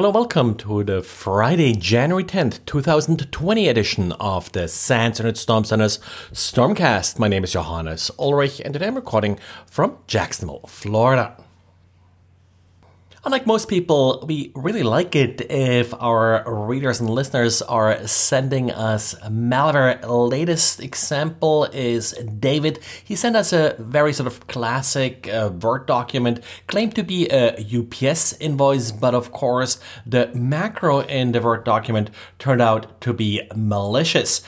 Hello, welcome to the Friday, January 10th, 2020 edition of the Internet Storm Center's Stormcast. My name is Johannes Ullrich and today I'm recording from Jacksonville, Florida. Unlike most people, we really like it if our readers and listeners are sending us malware. Latest example is David. He sent us a very sort of classic uh, Word document, claimed to be a UPS invoice, but of course, the macro in the Word document turned out to be malicious.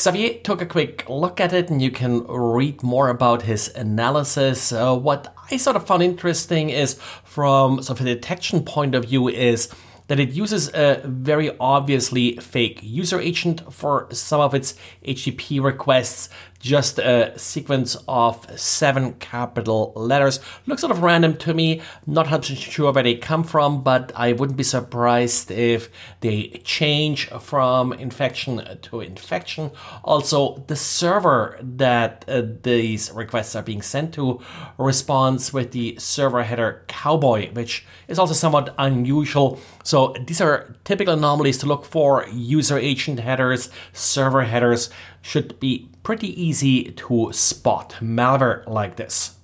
Xavier took a quick look at it, and you can read more about his analysis. Uh, what I sort of found interesting is, from sort of a detection point of view, is that it uses a very obviously fake user agent for some of its HTTP requests just a sequence of seven capital letters. Looks sort of random to me, not 100% sure where they come from, but I wouldn't be surprised if they change from infection to infection. Also, the server that uh, these requests are being sent to responds with the server header cowboy, which is also somewhat unusual. So, these are typical anomalies to look for user agent headers, server headers should be pretty easy to spot malware like this.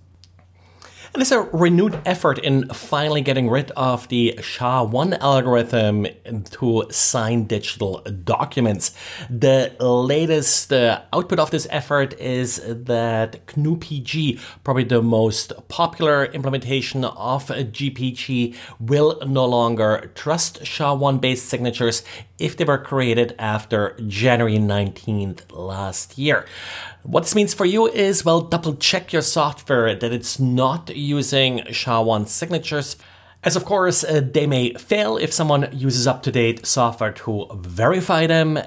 And there's a renewed effort in finally getting rid of the SHA-1 algorithm to sign digital documents. The latest uh, output of this effort is that GnuPG, probably the most popular implementation of GPG, will no longer trust SHA-1 based signatures if they were created after January 19th last year. What this means for you is, well, double check your software that it's not using SHA-1 signatures. As of course, uh, they may fail if someone uses up-to-date software to verify them.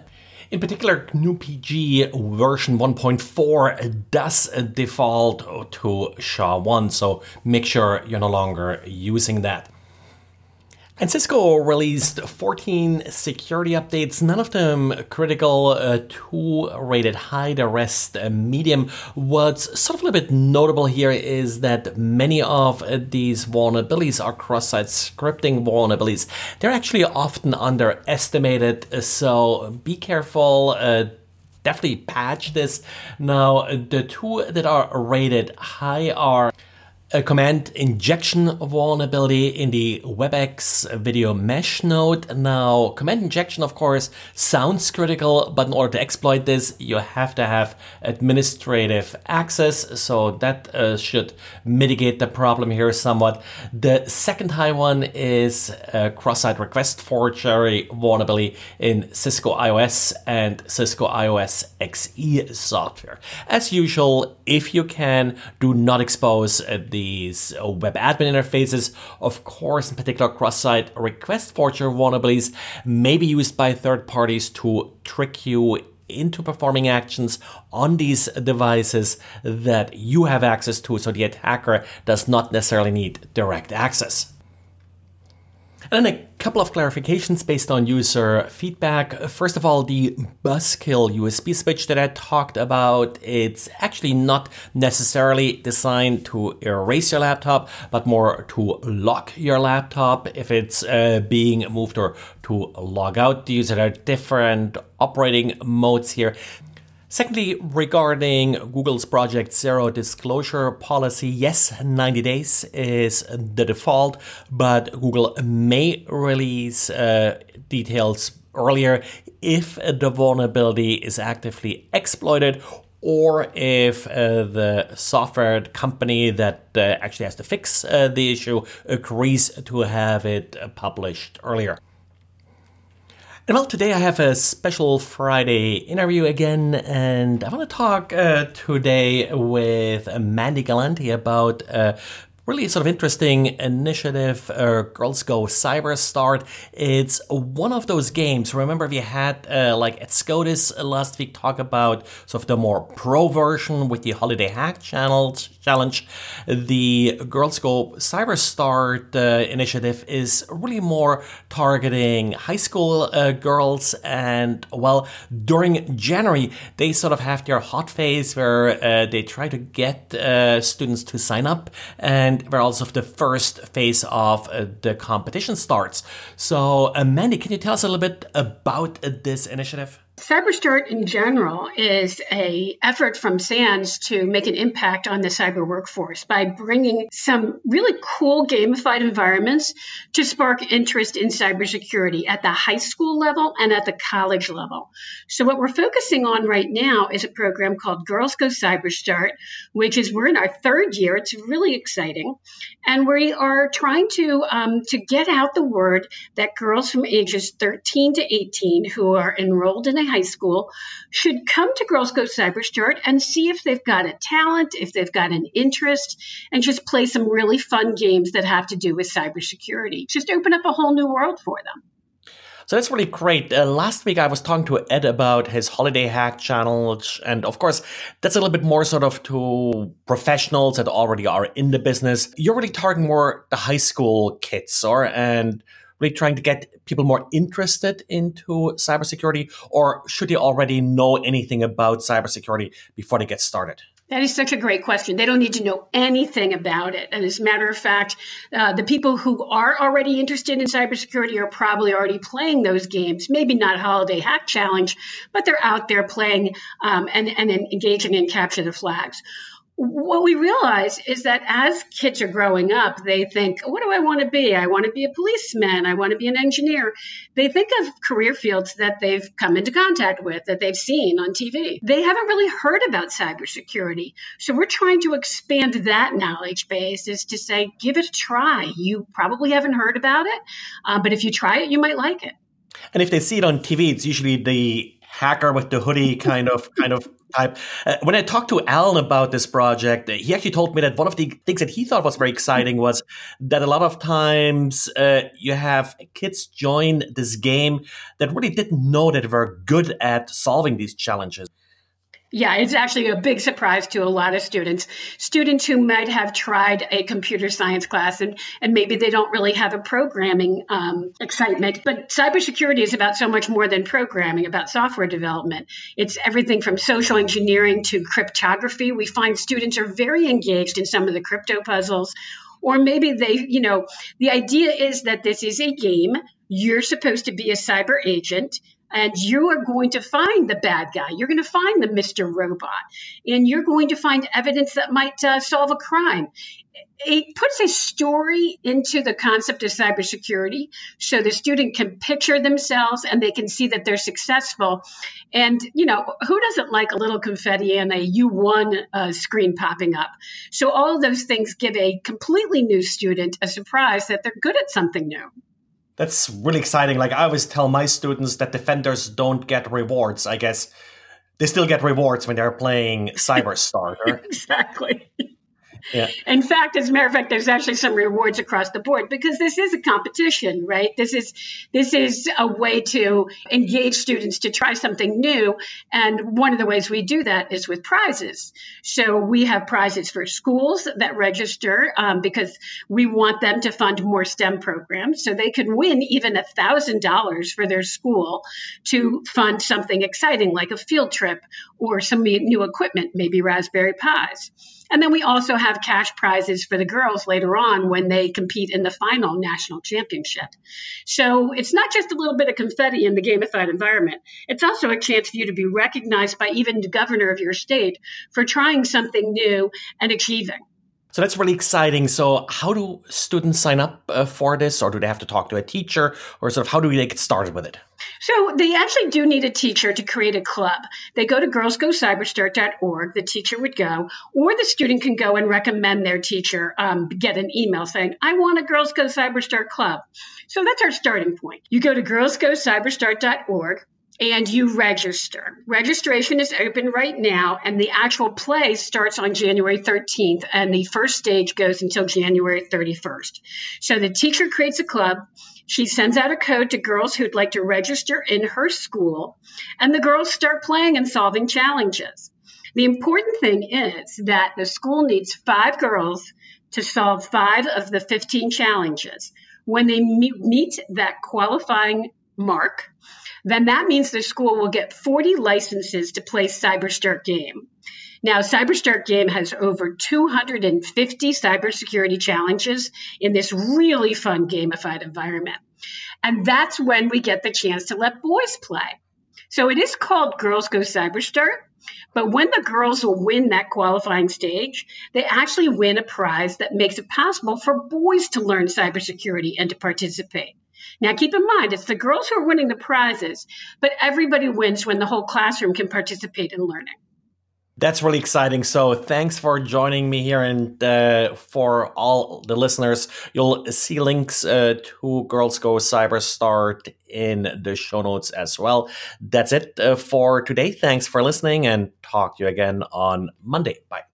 In particular, GnuPG version 1.4 does default to SHA-1, so make sure you're no longer using that. And Cisco released 14 security updates, none of them critical, uh, two rated high, the rest uh, medium. What's sort of a little bit notable here is that many of uh, these vulnerabilities are cross-site scripting vulnerabilities. They're actually often underestimated, so be careful. Uh, definitely patch this. Now, the two that are rated high are a command injection vulnerability in the WebEx video mesh node. Now, command injection, of course, sounds critical, but in order to exploit this, you have to have administrative access. So that uh, should mitigate the problem here somewhat. The second high one is a cross-site request forgery vulnerability in Cisco IOS and Cisco IOS XE software. As usual, if you can, do not expose uh, the these uh, web admin interfaces. Of course, in particular, cross-site request forgery vulnerabilities may be used by third parties to trick you into performing actions on these devices that you have access to, so the attacker does not necessarily need direct access. And then a couple of clarifications based on user feedback. First of all, the BusKill USB switch that I talked about, it's actually not necessarily designed to erase your laptop, but more to lock your laptop if it's uh, being moved or to log out the user. There are different operating modes here. Secondly, regarding Google's Project Zero disclosure policy, yes, 90 days is the default, but Google may release uh, details earlier if the vulnerability is actively exploited or if uh, the software company that uh, actually has to fix uh, the issue agrees to have it published earlier. And well, today I have a special Friday interview again, and I want to talk uh, today with Mandy Galante about uh, really sort of interesting initiative, uh, Girls Go Cyber Start. It's one of those games. Remember, we had uh, like Ed Skoudis last week talk about sort of the more pro version with the Holiday Hack Channel challenge. The Girls Go Cyber Start uh, initiative is really more targeting high school uh, girls, and well, during January they sort of have their hot phase where uh, they try to get uh, students to sign up and and where also the first phase of uh, the competition starts. So, Mandy, can you tell us a little bit about this initiative? CyberStart in general is a effort from SANS to make an impact on the cyber workforce by bringing some really cool gamified environments to spark interest in cybersecurity at the high school level and at the college level. So what we're focusing on right now is a program called Girls Go CyberStart, which is we're in our third year. It's really exciting, and we are trying to um, to get out the word that girls from ages 13 to 18 who are enrolled in a high school should come to Girls Go Cyber Start and see if they've got a talent, if they've got an interest, and just play some really fun games that have to do with cybersecurity. Just open up a whole new world for them. So that's really great. Uh, last week I was talking to Ed about his holiday hack challenge, and of course, that's a little bit more sort of to professionals that already are in the business. You're really targeting more the high school kids, or and really trying to get people more interested into cybersecurity, or should they already know anything about cybersecurity before they get started? That is such a great question. They don't need to know anything about it. And as a matter of fact, uh, the people who are already interested in cybersecurity are probably already playing those games. Maybe not Holiday Hack Challenge, but they're out there playing um, and, and engaging in capture the flags what we realize is that as kids are growing up, they think, what do I want to be? I want to be a policeman. I want to be an engineer. They think of career fields that they've come into contact with, that they've seen on TV. They haven't really heard about cybersecurity. So we're trying to expand that knowledge base is to say, give it a try. You probably haven't heard about it, uh, but if you try it, you might like it. And if they see it on TV, it's usually the hacker with the hoodie kind of kind of type. Uh, when I talked to Alan about this project, he actually told me that one of the things that he thought was very exciting was that a lot of times uh, you have kids join this game that really didn't know that they were good at solving these challenges. Yeah, it's actually a big surprise to a lot of students. Students who might have tried a computer science class and, and maybe they don't really have a programming um, excitement. But cybersecurity is about so much more than programming, about software development. It's everything from social engineering to cryptography. We find students are very engaged in some of the crypto puzzles. Or maybe they, you know, the idea is that this is a game. You're supposed to be a cyber agent and you are going to find the bad guy. You're going to find the Mr. Robot, and you're going to find evidence that might uh, solve a crime. It puts a story into the concept of cybersecurity so the student can picture themselves and they can see that they're successful. And, you know, who doesn't like a little confetti and a you won uh, screen popping up? So, all those things give a completely new student a surprise that they're good at something new. That's really exciting. Like I always tell my students that defenders don't get rewards. I guess they still get rewards when they're playing Cyber Starter. exactly. Yeah. In fact, as a matter of fact, there's actually some rewards across the board because this is a competition, right? This is this is a way to engage students to try something new, and one of the ways we do that is with prizes. So we have prizes for schools that register um, because we want them to fund more STEM programs, so they can win even a thousand dollars for their school to fund something exciting like a field trip or some new equipment, maybe Raspberry Pis. And then we also have cash prizes for the girls later on when they compete in the final national championship. So it's not just a little bit of confetti in the gamified environment. It's also a chance for you to be recognized by even the governor of your state for trying something new and achieving. So that's really exciting. So, how do students sign up uh, for this, or do they have to talk to a teacher, or sort of how do they get started with it? So, they actually do need a teacher to create a club. They go to girlsgocyberstart.org, the teacher would go, or the student can go and recommend their teacher, um, get an email saying, I want a Girls Go Cyberstart club. So, that's our starting point. You go to girlsgocyberstart.org and you register. Registration is open right now, and the actual play starts on January 13th, and the first stage goes until January 31st. So the teacher creates a club. She sends out a code to girls who'd like to register in her school, and the girls start playing and solving challenges. The important thing is that the school needs five girls to solve five of the 15 challenges. When they meet that qualifying mark, then that means the school will get 40 licenses to play CyberStart game. Now, CyberStart Game has over 250 cybersecurity challenges in this really fun gamified environment. And that's when we get the chance to let boys play. So it is called Girls Go CyberStart, but when the girls will win that qualifying stage, they actually win a prize that makes it possible for boys to learn cybersecurity and to participate. Now, keep in mind, it's the girls who are winning the prizes, but everybody wins when the whole classroom can participate in learning. That's really exciting. So thanks for joining me here. And uh, for all the listeners, you'll see links uh, to Girls Go CyberStart in the show notes as well. That's it uh, for today. Thanks for listening and talk to you again on Monday. Bye.